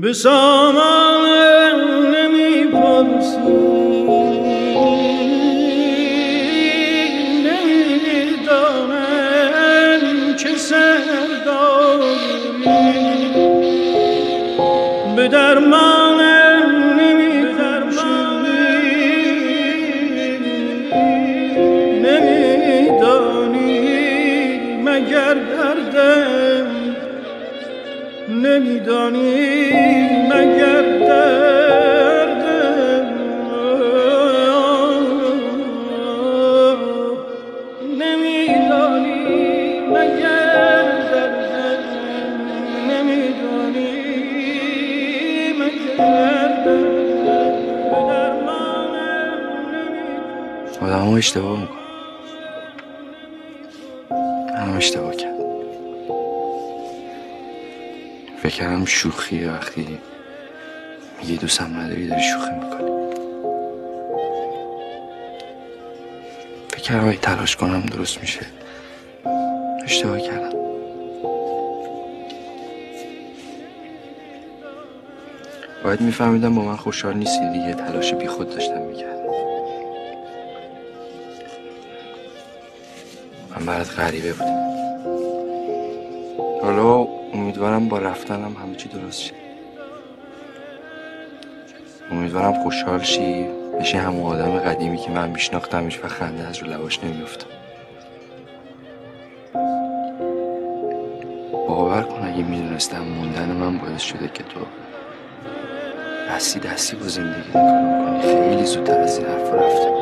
به سامان نمی پرسی نمی‌دانم چه سرداری. به درمانم نمیدانی مگر دردم نمیدانی مگر دردم نمیدانی مگر نمیدانی آدم اشتباه میکن منم اشتباه کردم. کردم شوخی وقتی میگی دوستم نداری داری شوخی می‌کنی. فکر کردم اگه تلاش کنم درست میشه. اشتباه کردم. باید میفهمیدم با من خوشحال نیستی دیگه تلاش بی خود داشتم می‌کردم. من برات غریبه بودم. حالا امیدوارم با رفتنم همه چی درست شه. امیدوارم خوشحال شی. بشی همون آدم قدیمی که من میشناختمش و خنده از رو لباش نمیفته باور کن اگه می‌دونستم موندن من باعث شده که تو دستی دستی با زندگی نگاه کنی. خیلی زودتر از این حرف رفته.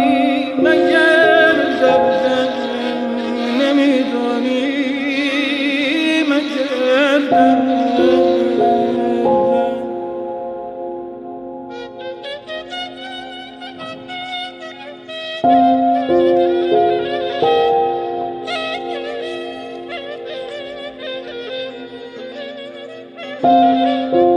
thank you.